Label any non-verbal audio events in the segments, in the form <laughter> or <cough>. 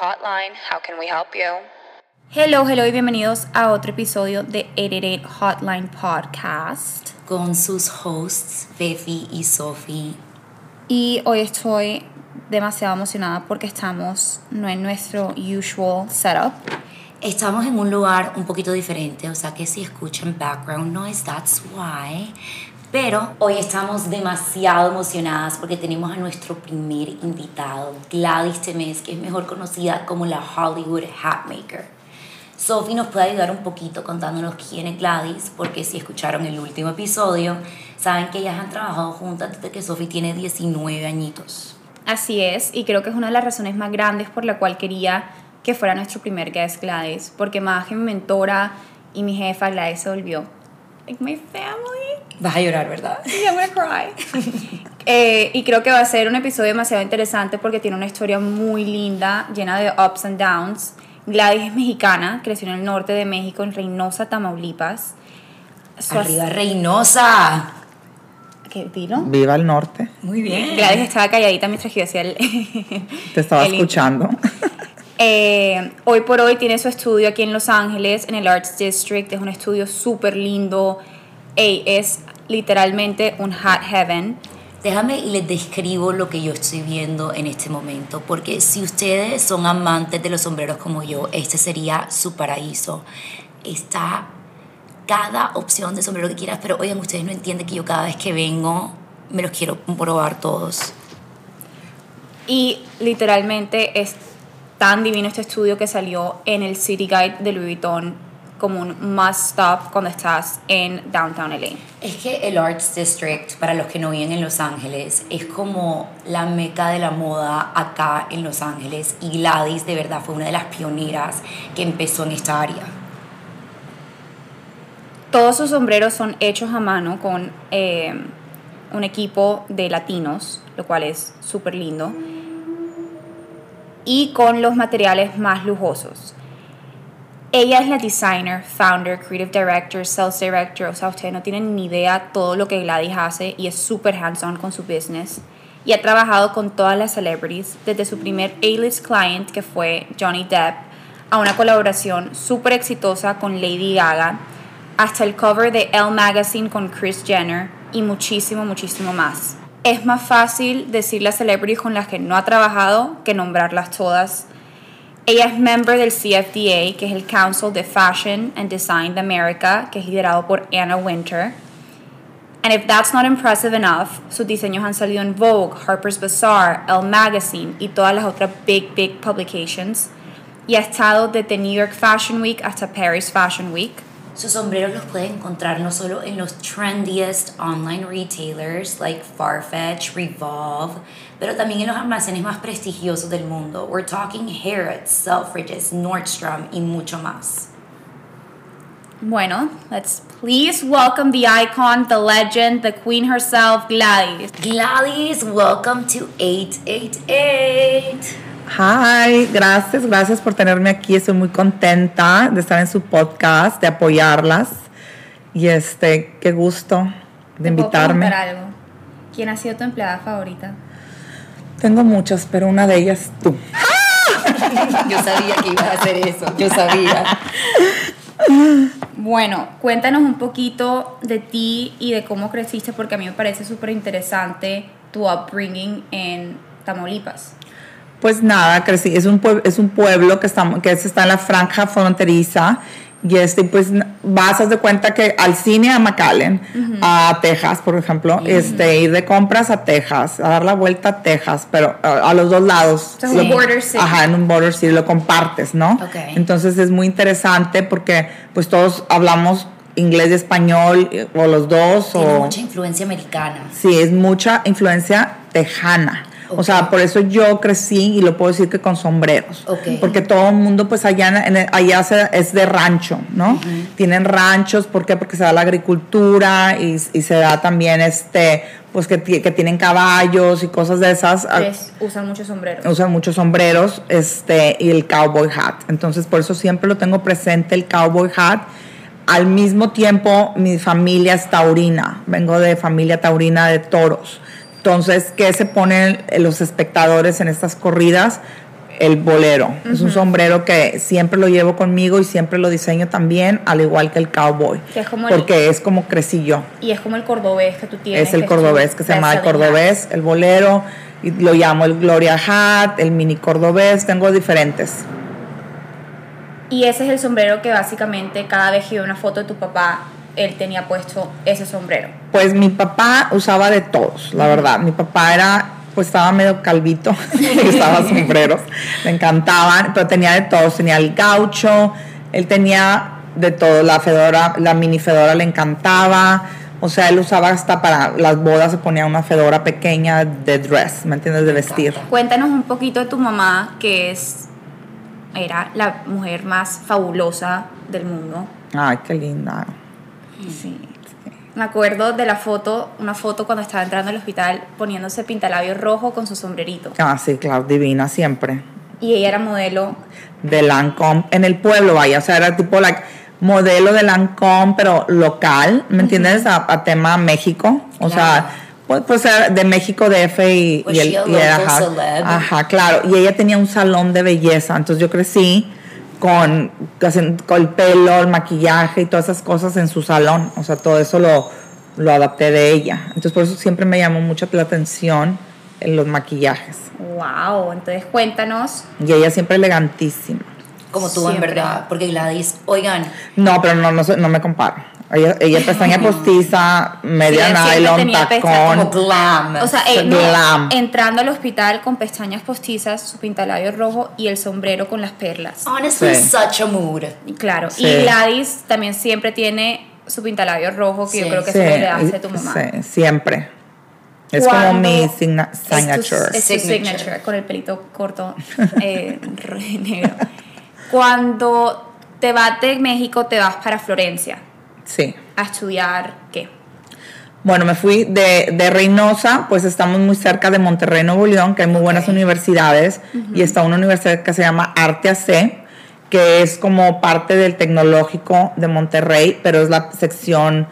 Hotline. How can we help you? Hello, hello y bienvenidos a otro episodio de 888 Hotline Podcast. Con sus hosts, Fefi y Sophie. Y hoy estoy demasiado emocionada porque estamos no en nuestro usual setup. Estamos en un lugar un poquito diferente, o sea que si escuchan background noise, that's why. Pero hoy estamos demasiado emocionadas porque tenemos a nuestro primer invitado, Gladys Temes, que es mejor conocida como la Hollywood Hatmaker. Sophie nos puede ayudar un poquito contándonos quién es Gladys, porque si escucharon el último episodio, saben que ellas han trabajado juntas desde que Sophie tiene 19 añitos. Así es, y creo que es una de las razones más grandes por la cual quería que fuera nuestro primer guest Gladys, porque más que mi mentora y mi jefa, Gladys se volvió like my family. Vas a llorar, ¿verdad? <laughs> I'm gonna cry. eh, y creo que va a ser un episodio demasiado interesante porque tiene una historia muy linda, llena de ups and downs. Gladys es mexicana, creció en el norte de México, en Reynosa, Tamaulipas. Su Arriba Reynosa. ¿Qué dilo? Viva el norte. Muy bien. Gladys estaba calladita mientras yo hacía el... <laughs> Te estaba el- escuchando. <laughs> Eh, hoy por hoy tiene su estudio aquí en Los Ángeles, en el Arts District. Es un estudio súper lindo. Ey, es literalmente un hat heaven. Déjame y les describo lo que yo estoy viendo en este momento, porque si ustedes son amantes de los sombreros como yo, este sería su paraíso. Está cada opción de sombrero que quieras, pero oigan, ustedes no entienden que yo cada vez que vengo me los quiero probar todos. Y literalmente es tan divino este estudio que salió en el City Guide de Louis Vuitton como un must stop cuando estás en Downtown LA. Es que el Arts District, para los que no viven en Los Ángeles, es como la meca de la moda acá en Los Ángeles y Gladys de verdad fue una de las pioneras que empezó en esta área. Todos sus sombreros son hechos a mano con eh, un equipo de latinos, lo cual es súper lindo, y con los materiales más lujosos. Ella es la designer, founder, creative director, sales director, o sea, ustedes no tienen ni idea todo lo que Gladys hace y es súper hands-on con su business. Y ha trabajado con todas las celebrities, desde su primer A-list client, que fue Johnny Depp, a una colaboración súper exitosa con Lady Gaga, hasta el cover de Elle Magazine con Kris Jenner y muchísimo, muchísimo más. Es más fácil decir las celebrities con las que no ha trabajado que nombrarlas todas. Ella es member del CFDA, que es el Council de Fashion and Design de America, que es liderado por Anna Winter. And if that's not impressive enough, sus diseños han salido en Vogue, Harper's Bazaar, Elle Magazine y todas las otras big, big publications. Y ha estado desde New York Fashion Week hasta Paris Fashion Week. Sus sombreros los pueden encontrar no solo en los trendiest online retailers like Farfetch, Revolve, pero también en los almacenes más prestigiosos del mundo. We're talking Harrods, Selfridges, Nordstrom y mucho más. Bueno, let's please welcome the icon, the legend, the queen herself, Gladys. Gladys, welcome to 888. Hi, gracias, gracias por tenerme aquí. Estoy muy contenta de estar en su podcast, de apoyarlas. Y este, qué gusto de ¿Te puedo invitarme. algo? ¿Quién ha sido tu empleada favorita? Tengo muchas, pero una de ellas tú. <laughs> Yo sabía que ibas a hacer eso, yo sabía. Bueno, cuéntanos un poquito de ti y de cómo creciste, porque a mí me parece súper interesante tu upbringing en Tamaulipas. Pues nada, crecí. Es un, pue- es un pueblo que está, que está en la franja fronteriza. Y este, pues vas a de cuenta que al cine a McAllen, a Texas, por ejemplo, este, ir de compras a Texas, a dar la vuelta a Texas, pero a, a los dos lados. O sea, es un Lo- border city. Ajá, en un border city, lo compartes, ¿no? Ok. Entonces es muy interesante porque pues todos hablamos inglés y español, eh, o los dos, Tiene o... mucha influencia americana. Sí, es mucha influencia tejana. O sea, por eso yo crecí y lo puedo decir que con sombreros. Ok. Porque todo el mundo, pues allá, en el- allá se- es de rancho, ¿no? Tienen ranchos, ¿por qué? Porque se da la agricultura y, y se da también, este, pues que, que tienen caballos y cosas de esas. Ah, usan muchos sombreros. usan muchos sombreros este, y el cowboy hat. Entonces, por eso siempre lo tengo presente, el cowboy hat. Al mismo tiempo, mi familia es taurina. Vengo de familia taurina de toros. Entonces, ¿qué se ponen los espectadores en estas corridas? el bolero. Es un sombrero que siempre lo llevo conmigo y siempre lo diseño también, al igual que el cowboy. Que es como el- porque es como crecí yo. Y es como el cordobés que tú tienes. Es el que cordobés que se llama el cordobés, el bolero, y lo llamo el Gloria Hat, el mini cordobés, tengo diferentes. Y ese es el sombrero que básicamente cada vez que veo una foto de tu papá, él tenía puesto ese sombrero. Pues mi papá usaba de todos, la verdad. Mi papá era, pues estaba medio calvito, <laughs> usaba sombreros, le encantaban, pero tenía de todos. Tenía el gaucho, él tenía de todo, la fedora, la mini fedora le encantaba. O sea, él usaba hasta para las bodas, se ponía una fedora pequeña de dress, ¿me entiendes? De vestir. Cuéntanos un poquito de tu mamá, que es era la mujer más fabulosa del mundo. Ay, qué linda. Sí. Me acuerdo de la foto, una foto cuando estaba entrando al hospital poniéndose pintalabios rojo con su sombrerito. Ah, sí, claro, divina siempre. Y ella era modelo. de Lancome en el pueblo, vaya, o sea, era tipo like, modelo de Lancome, pero local, ¿me entiendes? A, a tema México, o Claro. sea, pues, pues era de México DF y, Was y el y era, ajá, ajá, claro, y ella tenía un salón de belleza, entonces yo crecí con, con el pelo, el maquillaje y todas esas cosas en su salón, o sea, todo eso lo, lo adapté de ella, entonces por eso siempre me llamó mucho la atención en los maquillajes, Wow, entonces cuéntanos. y ella siempre elegantísima. Como tú, en verdad. Porque Gladys, oigan, No, pero no, no, no me comparo. Ella, ella pestaña postiza, media Sí, él nylon, tacón. como glam. O sea, eh, no, Glam. entrando al hospital con pestañas postizas, su pintalabios rojo y el sombrero con las perlas. honestly, Sí. such a mood. Claro. Sí. Y Gladys también siempre tiene su pintalabios rojo, que yo creo que Sí, eso le hace a tu mamá. sí, siempre. Es como Cuando- mi signa- Es tu- signature. Es tu Signature. signature, con el pelito corto <laughs> eh, negro. Cuando te vas de México, te vas para Florencia Sí. a estudiar, ¿qué? Bueno, me fui de, de Reynosa, pues estamos muy cerca de Monterrey, Nuevo León, que hay muy buenas universidades, y está una universidad que se llama Arte AC, que es como parte del tecnológico de Monterrey, pero es la sección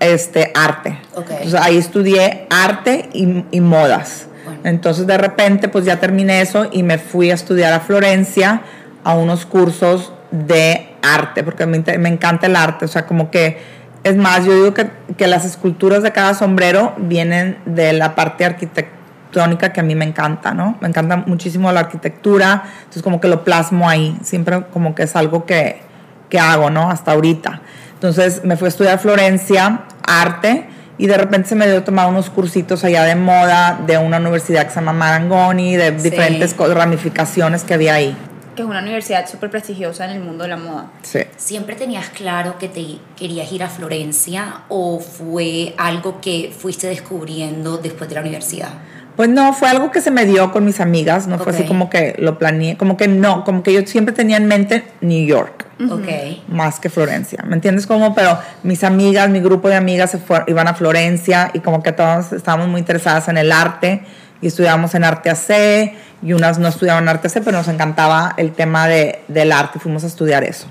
este, arte. Ok. Entonces ahí estudié arte y, y modas. Bueno. Entonces de repente pues ya terminé eso y me fui a estudiar a Florencia a unos cursos de arte, porque me, me encanta el arte, o sea, como que, es más, yo digo que, que las esculturas de cada sombrero vienen de la parte arquitectónica que a mí me encanta, ¿no? Me encanta muchísimo la arquitectura, entonces como que lo plasmo ahí, siempre como que es algo que, que hago, ¿no? Hasta ahorita. Entonces me fui a estudiar a Florencia, arte, y de repente se me dio tomar unos cursitos allá de moda de una universidad que se llama Marangoni, de diferentes ramificaciones que había ahí. Que es una universidad súper prestigiosa en el mundo de la moda. Sí. ¿Siempre tenías claro que te querías ir a Florencia o fue algo que fuiste descubriendo después de la universidad? Pues no, fue algo que se me dio con mis amigas, no fue así como que lo planeé, como que no, como que yo siempre tenía en mente New York. Ok. más que Florencia, ¿me entiendes? Como, pero mis amigas, mi grupo de amigas se fueron, iban a Florencia y como que todas estábamos muy interesadas en el arte y estudiábamos en arte AC y unas no estudiaban arte AC, pero nos encantaba el tema de, del arte y fuimos a estudiar eso.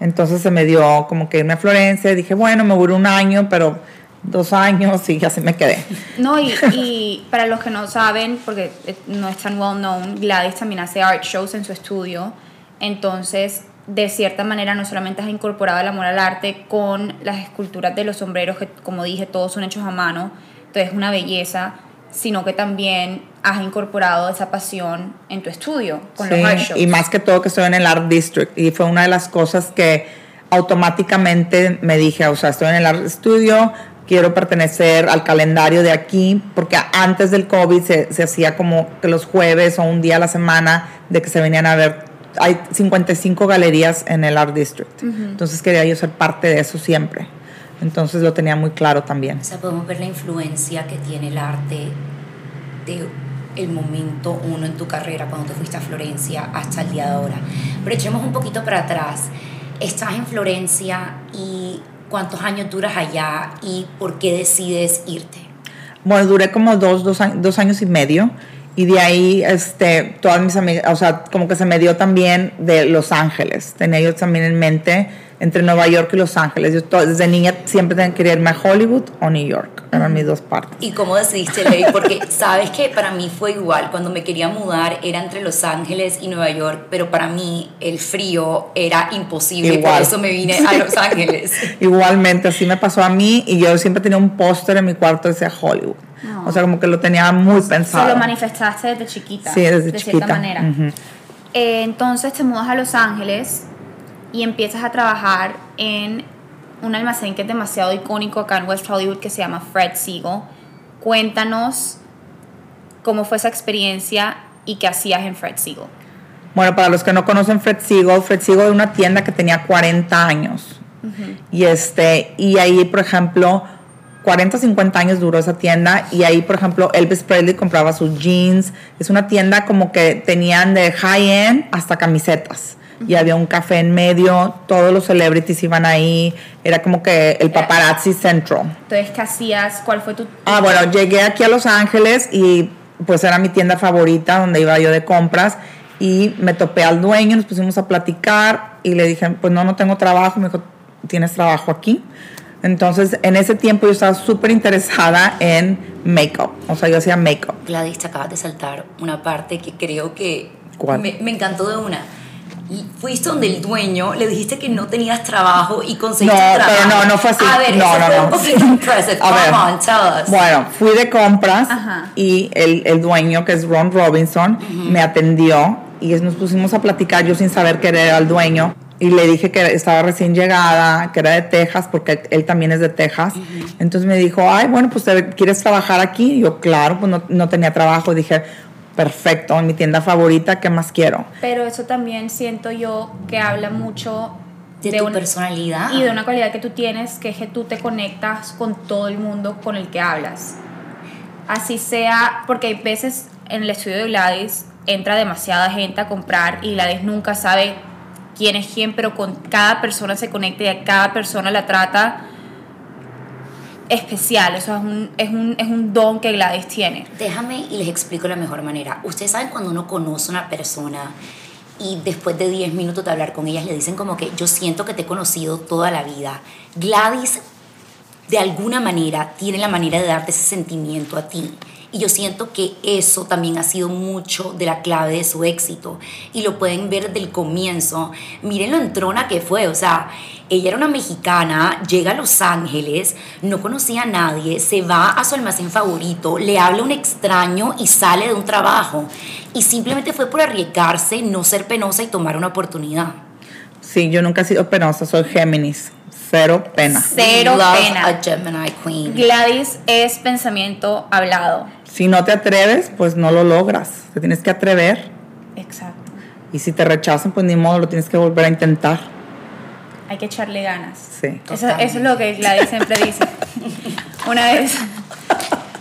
Entonces se me dio como que irme a Florencia dije, bueno, me voy un año, pero dos años y así me quedé. No, y, y para los que no saben, porque eh, no es tan well known, Gladys también hace art shows en su estudio. Entonces, de cierta manera, no solamente has incorporado el amor al arte con las esculturas de los sombreros, que como dije, todos son hechos a mano, entonces es una belleza, sino que también has incorporado esa pasión en tu estudio con los art shows. y más que todo que estoy en el Art District y fue una de las cosas que automáticamente me dije, o sea, estoy en el Art Studio, quiero pertenecer al calendario de aquí, porque antes del COVID se, se hacía como que los jueves o un día a la semana de que se venían a ver, hay 55 galerías en el Art District, entonces quería yo ser parte de eso siempre, entonces lo tenía muy claro también. O sea, podemos ver la influencia que tiene el arte de el momento uno en tu carrera cuando te fuiste a Florencia hasta el día de ahora. Pero echemos un poquito para atrás. Estás en Florencia y cuántos años duras allá y por qué decides irte. Bueno, duré como dos, dos, dos años y medio. Y de ahí, este, todas mis amigas, o sea, como que se me dio también de Los Ángeles. Tenía yo también en mente entre Nueva York y Los Ángeles. Yo to- desde niña siempre quería irme a Hollywood o New York. Eran mis dos partes. ¿Y cómo decidiste, Ley? Porque sabes que para mí fue igual. Cuando me quería mudar era entre Los Ángeles y Nueva York, pero para mí el frío era imposible. y Por Igual. eso me vine a Los Ángeles. <laughs> Igualmente, así me pasó a mí y yo siempre tenía un póster en mi cuarto que decía Hollywood. O sea, como que lo tenía muy Se pensado. lo manifestaste desde chiquita. Sí, desde de chiquita. cierta manera. Eh, entonces te mudas a Los Ángeles y empiezas a trabajar en un almacén que es demasiado icónico acá en West Hollywood que se llama Fred Siegel. Cuéntanos cómo fue esa experiencia y qué hacías en Fred Siegel. Bueno, para los que no conocen Fred Siegel, Fred Siegel era una tienda que tenía 40 años. Y este, y ahí, por ejemplo, 40 50 años duró esa tienda y ahí, por ejemplo, Elvis Presley compraba sus jeans. Es una tienda como que tenían de high-end hasta camisetas. Y había un café en medio, todos los celebrities iban ahí, era como que el paparazzi central. Entonces, ¿qué hacías? ¿Cuál fue tu... Ah, bueno, llegué aquí a Los Ángeles y pues era mi tienda favorita donde iba yo de compras y me topé al dueño, nos pusimos a platicar y le dije, pues no, no tengo trabajo, me dijo, ¿tienes trabajo aquí? Entonces, en ese tiempo yo estaba súper interesada en make-up, o sea, yo hacía make-up. Gladys, te acabas de saltar una parte que creo que ¿Cuál? Me, me encantó de una. Y Fuiste donde el dueño, le dijiste que no tenías trabajo y conseguiste No, trabajo. pero no, no fue así. A ver, No, eso no, fue no. un poquito impressive. A Come ver. on, tell us. Bueno, fui de compras Ajá. y el, el dueño, que es Ron Robinson, me atendió y nos pusimos a platicar yo sin saber que era el dueño. Y le dije que estaba recién llegada, que era de Texas, porque él también es de Texas. Entonces me dijo, ay, bueno, pues ¿te- ¿quieres trabajar aquí? Y yo, claro, pues no, no tenía trabajo. Dije, perfecto, en mi tienda favorita, ¿qué más quiero? Pero eso también siento yo que habla mucho de, tu una- personalidad. y de una cualidad que tú tienes, que es que tú te conectas con todo el mundo con el que hablas. Así sea, porque hay veces en el estudio de Gladys entra demasiada gente a comprar y Gladys nunca sabe quién es quién, pero con cada persona se conecta y a cada persona la trata especial. Eso es un, es un, es un don que Gladys tiene. Déjame y les explico la mejor manera. Ustedes saben cuando uno conoce a una persona y después de 10 minutos de hablar con ellas le dicen como que yo siento que te he conocido toda la vida. Gladys de alguna manera tiene la manera de darte ese sentimiento a ti. Y yo siento que eso también ha sido mucho de la clave de su éxito. Y lo pueden ver desde el comienzo. Miren lo entrona que fue. O sea, ella era una mexicana, llega a Los Ángeles, no conocía a nadie, se va a su almacén favorito, le habla a un extraño y sale de un trabajo. Y simplemente fue por arriesgarse, no ser penosa y tomar una oportunidad. Sí, yo nunca he sido penosa, soy Géminis, cero pena. Cero love pena. A Gemini Queen. Gladys es pensamiento hablado. Si no te atreves, pues no lo logras, te tienes que atrever. Exacto. Y si te rechazan, pues ni modo, lo tienes que volver a intentar. Hay que echarle ganas. Sí. Eso, eso es lo que Gladys siempre dice. <laughs> Una vez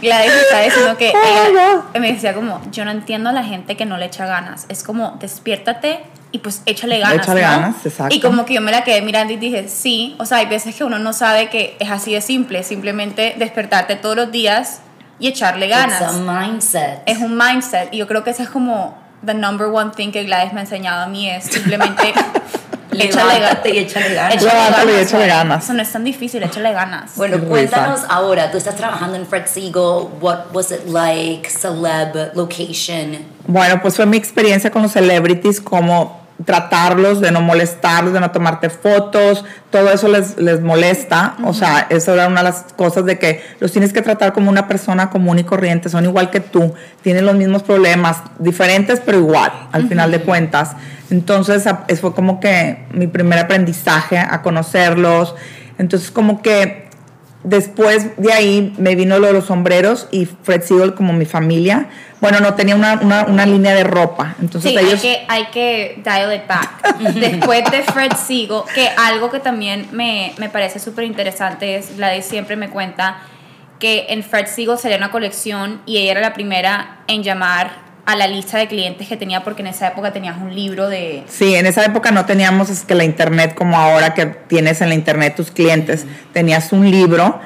Gladys estaba diciendo que ella me decía como, yo no entiendo a la gente que no le echa ganas. Es como, despiértate y pues échale ganas. Échale ¿no? ganas, exacto. Y como que yo me la quedé mirando y dije, sí, o sea, hay veces que uno no sabe que es así de simple, simplemente despertarte todos los días y echarle ganas. It's a mindset. Es un mindset y yo creo que ese es como the number one thing que Gladys me ha enseñado a mí es simplemente <laughs> échale ganas. Y échale ganas. Échale ganas, échale ganas. Eso no es tan difícil, échale ganas. Bueno, cuéntanos ahora, tú estás trabajando en Fred Siegel, what was it like, celeb, location? Bueno, pues fue mi experiencia con los celebrities, como tratarlos, de no molestarlos, de no tomarte fotos, todo eso les, les molesta. O sea, eso era una de las cosas de que los tienes que tratar como una persona común y corriente, son igual que tú, tienen los mismos problemas, diferentes pero igual, al final de cuentas. Entonces, fue como que mi primer aprendizaje a conocerlos. Entonces, como que Después de ahí me vino lo de los sombreros y Fred Siegel como mi familia. Bueno, no tenía una, una, una línea de ropa. Entonces Sí, ellos... hay, que, hay que dial it back. <laughs> Después de Fred Siegel, que algo que también me, me parece súper interesante es, Gladys siempre me cuenta que en Fred Siegel sería una colección y ella era la primera en llamar a la lista de clientes que tenía porque en esa época tenías un libro de... Sí, en esa época no teníamos es que la internet como ahora que tienes en la internet tus clientes. Tenías un libro,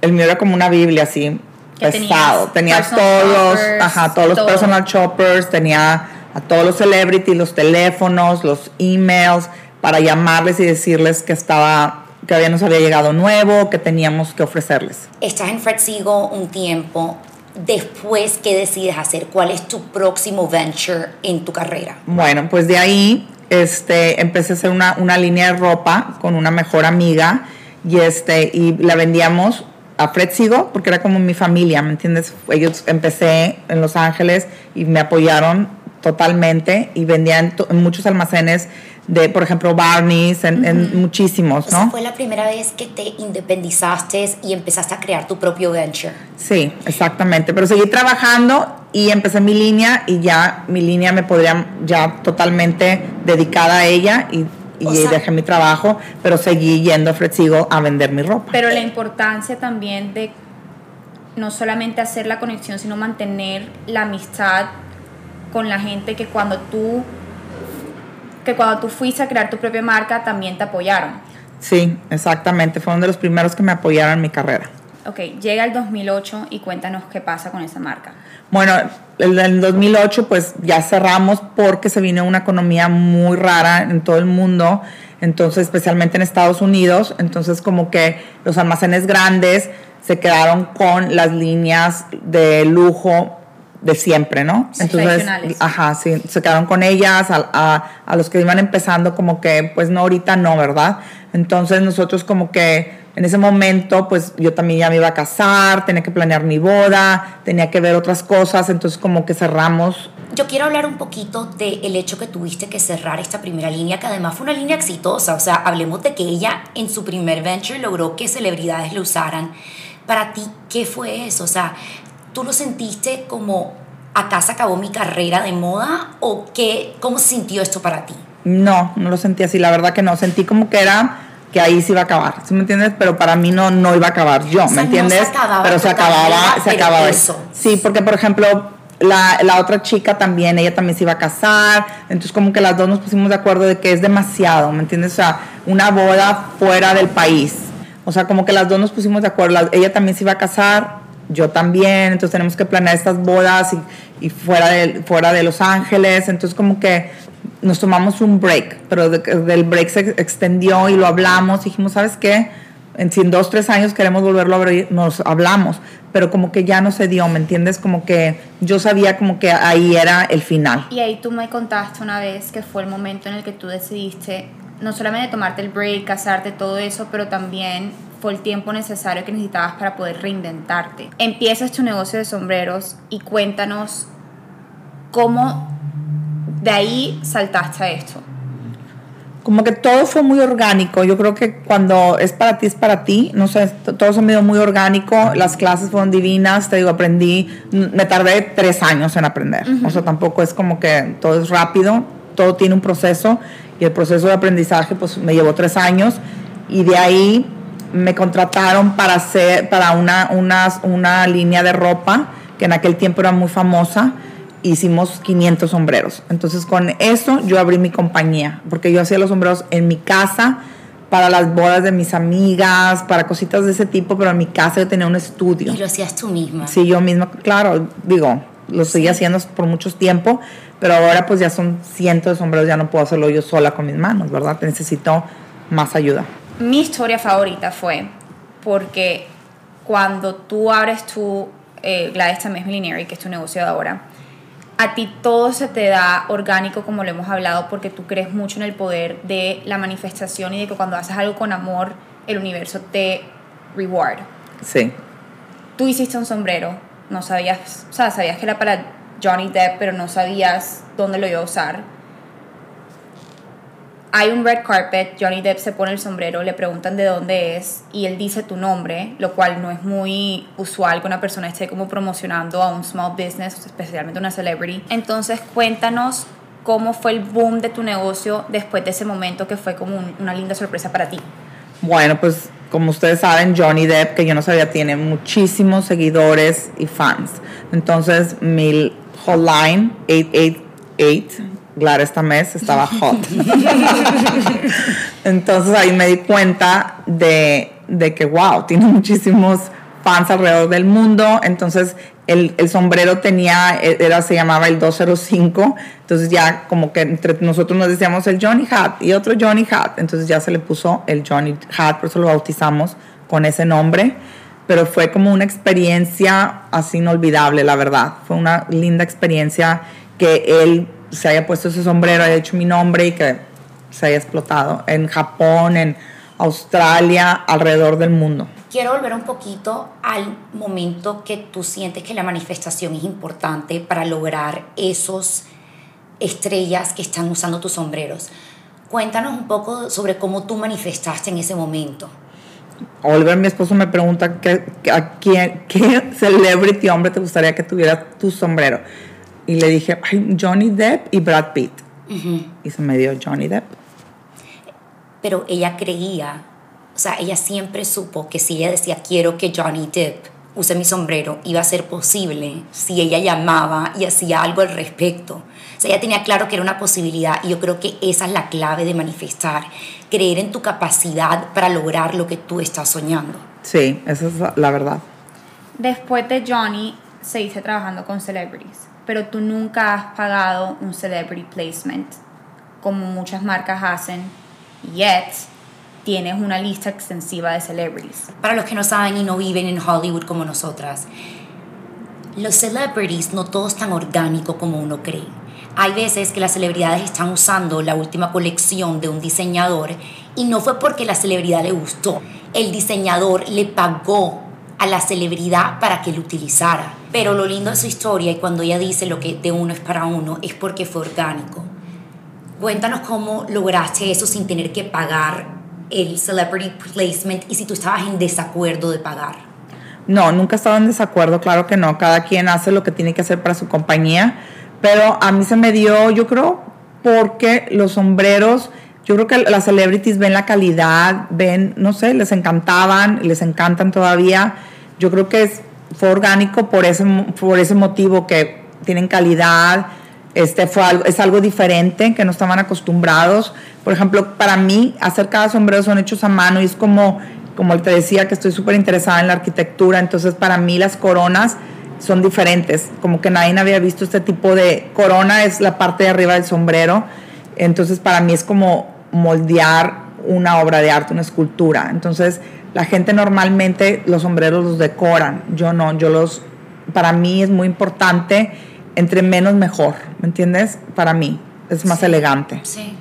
el mío era como una Biblia así, pesado. tenías Tenías personal todos, shoppers, ajá, todos los todo. personal shoppers, tenía a todos los celebrities, los teléfonos, los emails, para llamarles y decirles que estaba que había nos había llegado nuevo, que teníamos que ofrecerles. Estás en Fred Sigo un tiempo. Después, ¿qué decides hacer? ¿Cuál es tu próximo venture en tu carrera? Bueno, pues de ahí este, empecé a hacer una, una línea de ropa con una mejor amiga y, este, y la vendíamos a Fred Sigo porque era como mi familia, ¿me entiendes? Ellos empecé en Los Ángeles y me apoyaron totalmente y vendían en muchos almacenes de, por ejemplo, Barney's, en, muchísimos, ¿no? O sea, fue la primera vez que te independizaste y empezaste a crear tu propio venture. Sí, exactamente. Pero seguí trabajando y empecé mi línea y ya mi línea me podría ya totalmente dedicada a ella y, dejé mi trabajo, pero seguí yendo a Fred Sigo a vender mi ropa. Pero la importancia también de no solamente hacer la conexión, sino mantener la amistad con la gente que cuando tú que cuando tú fuiste a crear tu propia marca también te apoyaron. Sí, exactamente. Fueron de los primeros que me apoyaron en mi carrera. Ok, llega el 2008 y cuéntanos qué pasa con esa marca. Bueno, el, el 2008 pues ya cerramos porque se vino una economía muy rara en todo el mundo, entonces especialmente en Estados Unidos, entonces como que los almacenes grandes se quedaron con las líneas de lujo de siempre, ¿no? Entonces, ajá, sí, se quedaron con ellas, a, a, los que iban empezando como que, pues no, ahorita no, ¿verdad? Entonces nosotros como que en ese momento, pues yo también ya me iba a casar, tenía que planear mi boda, tenía que ver otras cosas, entonces como que cerramos. Yo quiero hablar un poquito del hecho que tuviste que cerrar esta primera línea, que además fue una línea exitosa, o sea, hablemos de que ella en su primer venture logró que celebridades lo usaran. Para ti, ¿qué fue eso? O sea, ¿Tú lo sentiste como acá se acabó mi carrera de moda o qué, cómo se sintió esto para ti? No, no lo sentí así, la verdad que no, sentí como que era que ahí se iba a acabar, ¿sí me entiendes? Pero para mí no, no iba a acabar yo, ¿me entiendes? No se acababa pero se acababa, se acababa eso. Sí, porque por ejemplo, la, la, otra chica también, ella también se iba a casar, entonces como que las dos nos pusimos de acuerdo de que es demasiado, ¿me entiendes? O sea, una boda fuera del país. O sea, como que las dos nos pusimos de acuerdo, ella también se iba a casar, yo también, entonces tenemos que planear estas bodas y, fuera, de, fuera de Los Ángeles, entonces como que nos tomamos un break, pero del break se extendió y lo hablamos, dijimos, ¿sabes qué? En, si dos, tres años queremos volverlo a abrir, nos hablamos, pero como que ya no se dio, ¿me entiendes? Como que yo sabía como que ahí era el final. Y ahí tú me contaste una vez que fue el momento en el que tú decidiste no solamente tomarte el break, casarte, todo eso, pero también fue el tiempo necesario que necesitabas para poder reinventarte. Empiezas tu negocio de sombreros y cuéntanos cómo de ahí saltaste a esto. Como que todo fue muy orgánico. Yo creo que cuando es para ti, es para ti. No sé, todo se me dio muy orgánico. Las clases fueron divinas. Te digo, aprendí. Me tardé tres años en aprender. O sea, tampoco es como que todo es rápido. Todo tiene un proceso. Y el proceso de aprendizaje, pues me llevó tres años. Y de ahí me contrataron para hacer para una, una, una línea de ropa que en aquel tiempo era muy famosa. Hicimos 500 sombreros. Entonces con eso yo abrí mi compañía, porque yo hacía los sombreros en mi casa para las bodas de mis amigas, para cositas de ese tipo, pero en mi casa yo tenía un estudio. Y lo hacías tú misma. Sí, yo misma, claro, digo, lo seguí haciendo por mucho tiempo, pero ahora pues ya son cientos de sombreros, ya no puedo hacerlo yo sola con mis manos, ¿verdad? Necesito más ayuda mi historia favorita fue porque cuando tú abres tu eh, Gladys Tamés Millenary, que es tu negocio de ahora, a ti todo se te da orgánico, como lo hemos hablado, porque tú crees mucho en el poder de la manifestación y de que cuando haces algo con amor, el universo te reward. Sí. Tú hiciste un sombrero, no sabías, o sea, sabías que era para Johnny Depp, pero no sabías dónde lo iba a usar hay un red carpet, Johnny Depp se pone el sombrero, le preguntan de dónde es y él dice tu nombre, lo cual no es muy usual que una persona esté como promocionando a un small business, especialmente una celebrity. Entonces cuéntanos cómo fue el boom de tu negocio después de ese momento que fue como una linda sorpresa para ti. Bueno, pues como ustedes saben, Johnny Depp, que yo no sabía, tiene muchísimos seguidores y fans. Entonces, mi hotline, 888, esta mes estaba hot. <laughs> Entonces ahí me di cuenta de, de, que, wow, tiene muchísimos fans alrededor del mundo, entonces el, el, sombrero tenía, era, se llamaba el 205, entonces ya como que entre nosotros nos decíamos el Johnny Hat y otro Johnny Hat, entonces ya se le puso el Johnny Hat, por eso lo bautizamos con ese nombre, pero fue como una experiencia así inolvidable, la verdad, fue una linda experiencia que él se haya puesto ese sombrero, haya hecho mi nombre y que se haya explotado en Japón, en Australia, alrededor del mundo. Quiero volver un poquito al momento que tú sientes que la manifestación es importante para lograr esos estrellas que están usando tus sombreros. Cuéntanos un poco sobre cómo tú manifestaste en ese momento. Oliver, mi esposo, me pregunta ¿qué, a quién, qué celebrity hombre te gustaría que tuviera tu sombrero. Y le dije, Johnny Depp y Brad Pitt. Y se me dio Johnny Depp. Pero ella creía o sea, ella siempre supo que si ella decía quiero que Johnny Depp use mi sombrero, iba a ser posible si ella llamaba y hacía algo al respecto. O sea, ella tenía claro que era una posibilidad y yo creo que esa es la clave de manifestar, creer en tu capacidad para lograr lo que tú estás soñando. Sí, esa es la verdad. Después de Johnny, seguiste trabajando con celebrities, pero tú nunca has pagado un celebrity placement como muchas marcas hacen, yet tienes una lista extensiva de celebrities. Para los que no saben y no viven en Hollywood como nosotras, los celebrities no todos tan orgánico como uno cree. Hay veces que las celebridades están usando la última colección de un diseñador y no fue porque la celebridad le gustó. El diseñador le pagó a la celebridad para que lo utilizara. Pero lo lindo de su historia y cuando ella dice lo que de uno es para uno es porque fue orgánico. Cuéntanos cómo lograste eso sin tener que pagar el celebrity placement y si tú estabas en desacuerdo de pagar. No, nunca he estado en desacuerdo, claro que no. Cada quien hace lo que tiene que hacer para su compañía. Pero a mí se me dio, yo creo, porque los sombreros, yo creo que las celebrities ven la calidad, ven, no sé, les encantaban, les encantan todavía. Yo creo que es, fue orgánico por ese, por ese motivo que tienen calidad, este fue algo, es algo diferente que no estaban acostumbrados. Por ejemplo, para mí, hacer cada sombrero son hechos a mano y es como, como te decía, que estoy súper interesada en la arquitectura. Entonces, para mí, las coronas son diferentes. Como que nadie había visto este tipo de corona, es la parte de arriba del sombrero. Entonces, para mí es como moldear una obra de arte, una escultura. Entonces, la gente normalmente los sombreros los decoran. Yo no, yo los. Para mí es muy importante entre menos mejor, ¿me entiendes? Para mí es más elegante. Sí.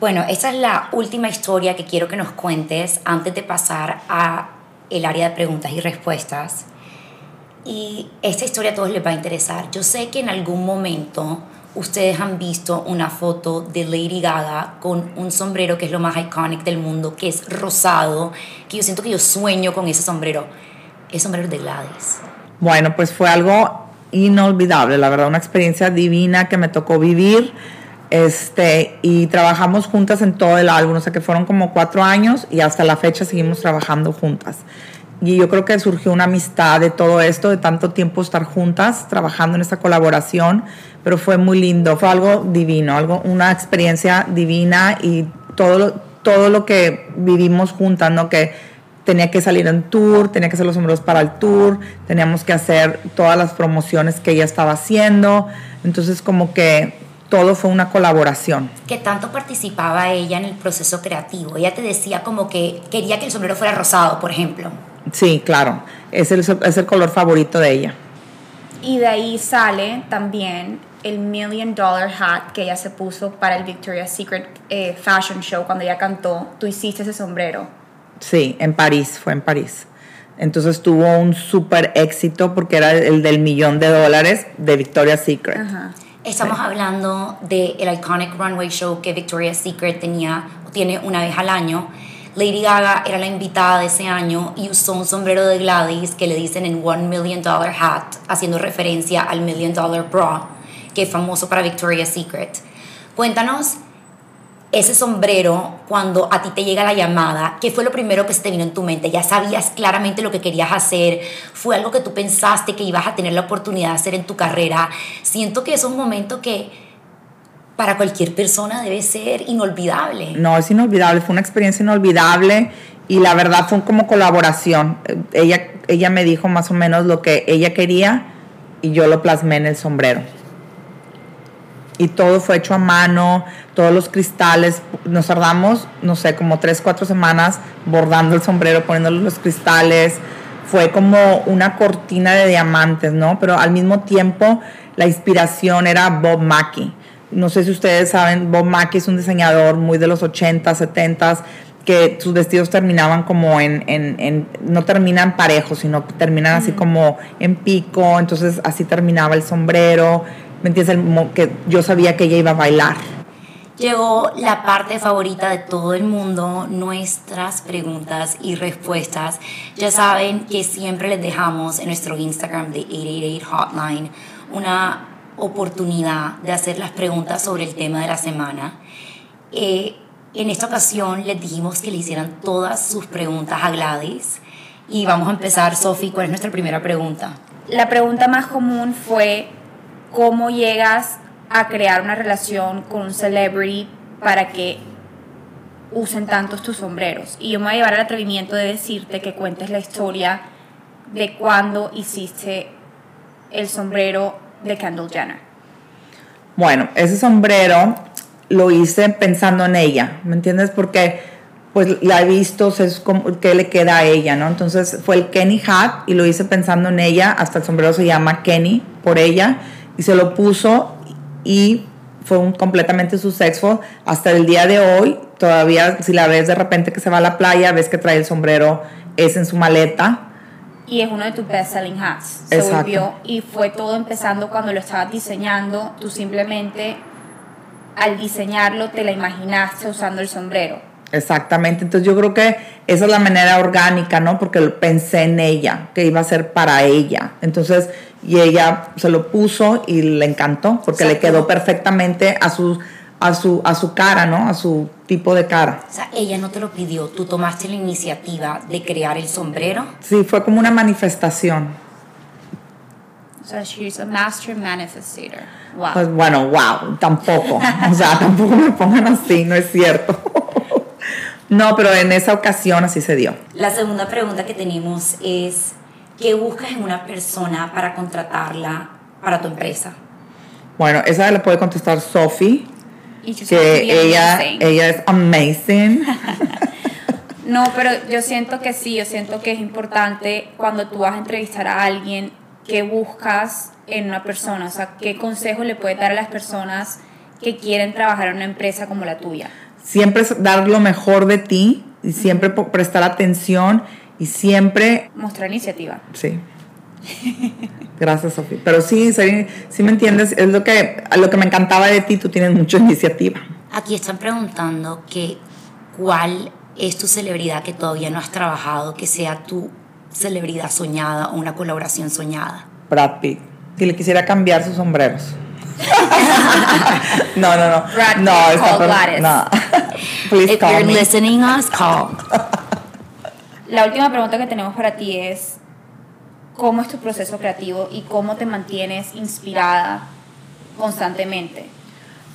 Bueno, esa es la última historia que quiero que nos cuentes antes de pasar a el área de preguntas y respuestas. Y esta historia a todos les va a interesar. Yo sé que en algún momento ustedes han visto una foto de Lady Gaga con un sombrero que es lo más icónico del mundo, que es rosado, que yo siento que yo sueño con ese sombrero. Es sombrero de Gladys. Bueno, pues fue algo inolvidable, la verdad, una experiencia divina que me tocó vivir. Este, y trabajamos juntas en todo el álbum, o sea que fueron como cuatro años y hasta la fecha seguimos trabajando juntas. Y yo creo que surgió una amistad de todo esto, de tanto tiempo estar juntas, trabajando en esta colaboración, pero fue muy lindo, fue algo divino, algo, una experiencia divina y todo lo, todo lo que vivimos juntas, ¿no? Que tenía que salir en tour, tenía que hacer los números para el tour, teníamos que hacer todas las promociones que ella estaba haciendo, entonces como que todo fue una colaboración. ¿Qué tanto participaba ella en el proceso creativo? Ella te decía como que quería que el sombrero fuera rosado, por ejemplo. Sí, claro, es el, es el color favorito de ella. Y de ahí sale también el Million Dollar Hat que ella se puso para el Victoria's Secret eh, Fashion Show cuando ella cantó. Tú hiciste ese sombrero. Sí, en París, fue en París. Entonces tuvo un súper éxito porque era el del millón de dólares de Victoria's Secret. Estamos hablando del el iconic runway show que Victoria's Secret tenía, tiene una vez al año. Lady Gaga era la invitada de ese año y usó un sombrero de Gladys que le dicen en One Million Dollar Hat, haciendo referencia al Million Dollar Bra, que es famoso para Victoria's Secret. Cuéntanos ese sombrero cuando a ti te llega la llamada, ¿qué fue lo primero que se te vino en tu mente? ¿Ya sabías claramente lo que querías hacer? ¿Fue algo que tú pensaste que ibas a tener la oportunidad de hacer en tu carrera? Siento que es un momento que para cualquier persona debe ser inolvidable. No, es inolvidable, fue una experiencia inolvidable y la verdad fue como colaboración. Ella, ella me dijo más o menos lo que ella quería y yo lo plasmé en el sombrero. Y todo fue hecho a mano, todos los cristales. Nos tardamos, no sé, como tres, cuatro semanas bordando el sombrero, poniéndole los cristales. Fue como una cortina de diamantes, ¿no? Pero al mismo tiempo la inspiración era Bob Mackie. No sé si ustedes saben, Bob Mackie es un diseñador muy de los 80, 70 que sus vestidos terminaban como en, en, en no terminan parejos, sino terminan así como en pico, entonces así terminaba el sombrero, ¿me entiendes? El que yo sabía que ella iba a bailar. Llegó la parte favorita de todo el mundo, nuestras preguntas y respuestas. Ya saben que siempre les dejamos en nuestro Instagram de 888 Hotline una oportunidad de hacer las preguntas sobre el tema de la semana. Eh, en esta ocasión les dijimos que le hicieran todas sus preguntas a Gladys. Y vamos a empezar, Sophie, ¿cuál es nuestra primera pregunta? La pregunta más común fue, ¿cómo llegas a crear una relación con un celebrity para que usen tantos tus sombreros? Y yo me voy a llevar al atrevimiento de decirte que cuentes la historia de cuándo hiciste el sombrero de Kendall Jenner. Bueno, ese sombrero lo hice pensando en ella, ¿me entiendes? Porque pues la he visto, es como que le queda a ella, ¿no? Entonces fue el Kenny Hat y lo hice pensando en ella, hasta el sombrero se llama Kenny por ella y se lo puso y fue un, completamente su sexo hasta el día de hoy. Todavía si la ves de repente que se va a la playa, ves que trae el sombrero es en su maleta. Y es uno de tus best-selling hats. Se volvió y fue todo empezando cuando lo estabas diseñando. Tú simplemente al diseñarlo te la imaginaste usando el sombrero. Exactamente, entonces yo creo que esa es la manera orgánica, ¿no? Porque pensé en ella, que iba a ser para ella. Entonces, y ella se lo puso y le encantó, porque le quedó perfectamente a su, a, su, a su cara, ¿no? A su tipo de cara. O sea, ella no te lo pidió, tú tomaste la iniciativa de crear el sombrero. Sí, fue como una manifestación. O sea, she's a master manifestator. Wow. Pues bueno, wow, tampoco. o sea, <laughs> tampoco me pongan así, no es cierto. <laughs> no, pero en esa ocasión así se dio. La segunda pregunta que tenemos es, ¿qué buscas en una persona para contratarla para tu empresa? Bueno, esa la puede contestar Sophie, que ella, ella es amazing. <laughs> no, pero yo siento que sí, yo siento que es importante cuando tú vas a entrevistar a alguien qué buscas en una persona, o sea, qué consejo le puedes dar a las personas que quieren trabajar en una empresa como la tuya. Siempre dar lo mejor de ti y siempre prestar atención y siempre... Mostrar iniciativa. Sí. Gracias, Sofía. Pero sí, sí, me entiendes, es lo que, lo que me encantaba de ti, tú tienes mucha iniciativa. Aquí están preguntando que cuál es tu celebridad que todavía no has trabajado, que sea tu celebridad soñada o una colaboración soñada? Brad Pitt. Si le quisiera cambiar sus sombreros. <laughs> no, no, no. Brad Pitt, no, call Gladys. No. <laughs> Please If you're listening us, <laughs> call. La última pregunta que tenemos para ti es ¿cómo es tu proceso creativo y cómo te mantienes inspirada constantemente?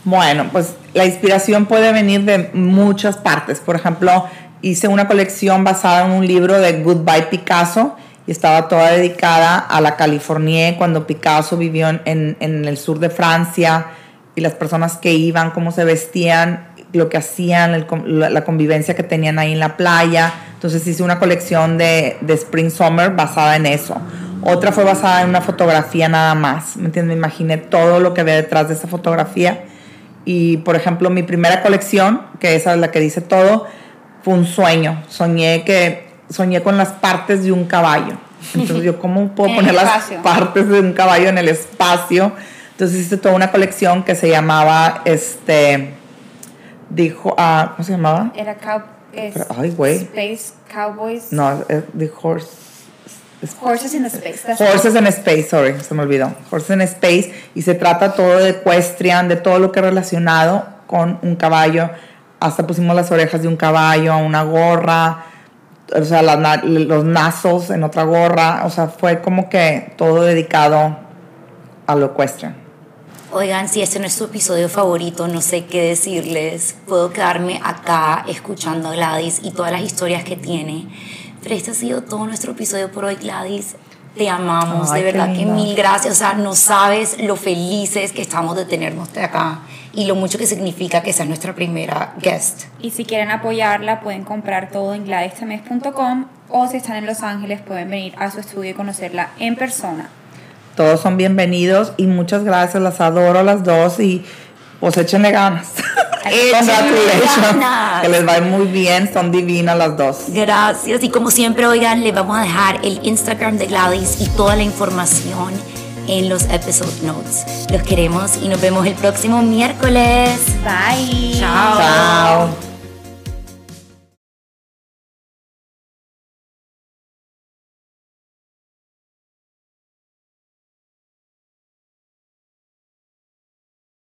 Bueno, pues la inspiración puede venir de muchas partes. Por ejemplo, hice una colección basada en un libro de Goodbye Picasso y estaba toda dedicada a la California cuando Picasso vivió en, el sur de Francia y las personas que iban, cómo se vestían, lo que hacían, la convivencia que tenían ahí en la playa. Entonces hice una colección de, de Spring Summer basada en eso. Otra fue basada en una fotografía nada más. ¿Me entiendes? Me imaginé todo lo que había detrás de esa fotografía. Y por ejemplo, mi primera colección, que esa es la que dice todo, fue un sueño. Soñé que soñé con las partes de un caballo. Entonces yo cómo puedo <laughs> poner las partes de un caballo en el espacio. Entonces hice toda una colección que se llamaba este dijo ah ¿cómo se llamaba? Era cow, ay, güey. Space Cowboys. No, the horse Horses in Space. Horses in Space, sorry, se me olvidó. Horses in Space y se trata todo de equestrian, de todo lo que es relacionado con un caballo hasta pusimos las orejas de un caballo, una gorra, o sea, los nazos en otra gorra, o sea, fue como que todo dedicado a lo equestrian. Oigan, si este no es su episodio favorito, no sé qué decirles. Puedo quedarme acá escuchando a Gladys y todas las historias que tiene. Pero este ha sido todo nuestro episodio por hoy, Gladys. Te amamos, Ay, de verdad que mil gracias. O sea, no sabes lo felices que estamos de tenerte acá y lo mucho que significa que seas nuestra primera guest. Y si quieren apoyarla, pueden comprar todo en gladystames.com o si están en Los Ángeles, pueden venir a su estudio y conocerla en persona. Todos son bienvenidos y muchas gracias, las adoro a las dos y pues échenle ganas. <laughs> Congratulations. ganas. Que les va muy bien, son divinas las dos. Gracias. Y como siempre, oigan, les vamos a dejar el Instagram de Gladys y toda la información en los episode notes. Los queremos y nos vemos el próximo miércoles. Bye. Chao. Chao.